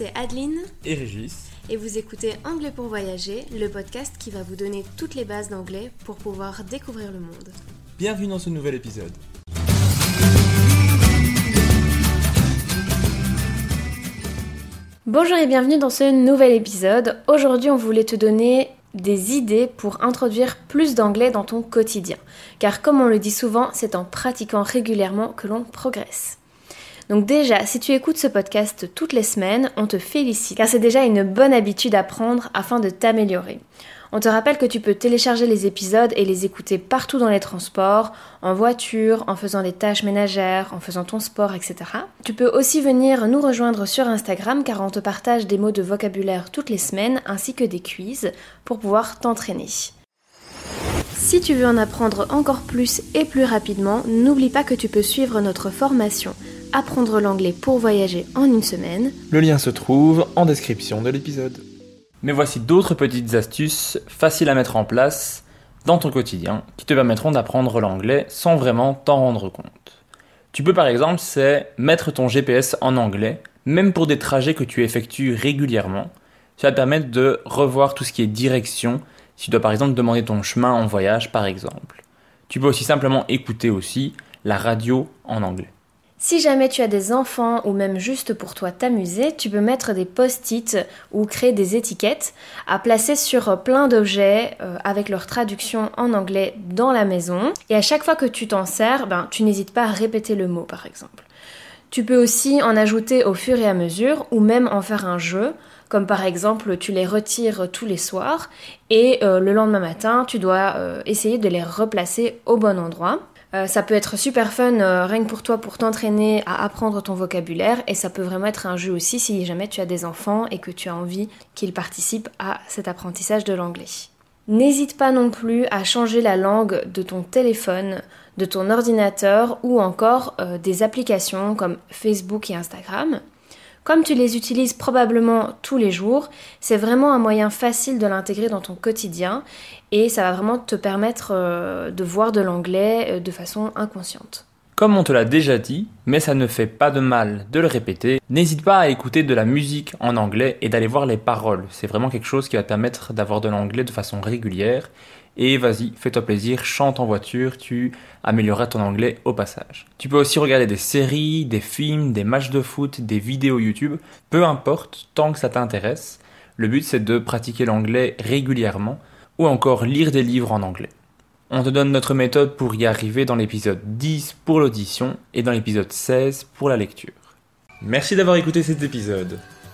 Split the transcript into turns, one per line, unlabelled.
c'est Adeline
et Régis.
et vous écoutez Anglais pour voyager, le podcast qui va vous donner toutes les bases d'anglais pour pouvoir découvrir le monde.
Bienvenue dans ce nouvel épisode.
Bonjour et bienvenue dans ce nouvel épisode. Aujourd'hui, on voulait te donner des idées pour introduire plus d'anglais dans ton quotidien. Car comme on le dit souvent, c'est en pratiquant régulièrement que l'on progresse. Donc déjà, si tu écoutes ce podcast toutes les semaines, on te félicite, car c'est déjà une bonne habitude à prendre afin de t'améliorer. On te rappelle que tu peux télécharger les épisodes et les écouter partout dans les transports, en voiture, en faisant des tâches ménagères, en faisant ton sport, etc. Tu peux aussi venir nous rejoindre sur Instagram car on te partage des mots de vocabulaire toutes les semaines ainsi que des quiz pour pouvoir t'entraîner. Si tu veux en apprendre encore plus et plus rapidement, n'oublie pas que tu peux suivre notre formation Apprendre l'anglais pour voyager en une semaine.
Le lien se trouve en description de l'épisode. Mais voici d'autres petites astuces faciles à mettre en place dans ton quotidien qui te permettront d'apprendre l'anglais sans vraiment t'en rendre compte. Tu peux par exemple, c'est mettre ton GPS en anglais, même pour des trajets que tu effectues régulièrement. Ça va te permettre de revoir tout ce qui est direction, si tu dois par exemple demander ton chemin en voyage par exemple. Tu peux aussi simplement écouter aussi la radio en anglais.
Si jamais tu as des enfants ou même juste pour toi t'amuser, tu peux mettre des post-it ou créer des étiquettes à placer sur plein d'objets euh, avec leur traduction en anglais dans la maison. Et à chaque fois que tu t'en sers, ben, tu n'hésites pas à répéter le mot par exemple. Tu peux aussi en ajouter au fur et à mesure ou même en faire un jeu, comme par exemple tu les retires tous les soirs et euh, le lendemain matin tu dois euh, essayer de les replacer au bon endroit. Euh, ça peut être super fun euh, rien que pour toi pour t'entraîner à apprendre ton vocabulaire et ça peut vraiment être un jeu aussi si jamais tu as des enfants et que tu as envie qu'ils participent à cet apprentissage de l'anglais. N'hésite pas non plus à changer la langue de ton téléphone, de ton ordinateur ou encore euh, des applications comme Facebook et Instagram. Comme tu les utilises probablement tous les jours, c'est vraiment un moyen facile de l'intégrer dans ton quotidien et ça va vraiment te permettre euh, de voir de l'anglais euh, de façon inconsciente.
Comme on te l'a déjà dit, mais ça ne fait pas de mal de le répéter, n'hésite pas à écouter de la musique en anglais et d'aller voir les paroles. C'est vraiment quelque chose qui va te permettre d'avoir de l'anglais de façon régulière. Et vas-y, fais-toi plaisir, chante en voiture, tu amélioreras ton anglais au passage. Tu peux aussi regarder des séries, des films, des matchs de foot, des vidéos YouTube, peu importe, tant que ça t'intéresse. Le but c'est de pratiquer l'anglais régulièrement ou encore lire des livres en anglais. On te donne notre méthode pour y arriver dans l'épisode 10 pour l'audition et dans l'épisode 16 pour la lecture. Merci d'avoir écouté cet épisode.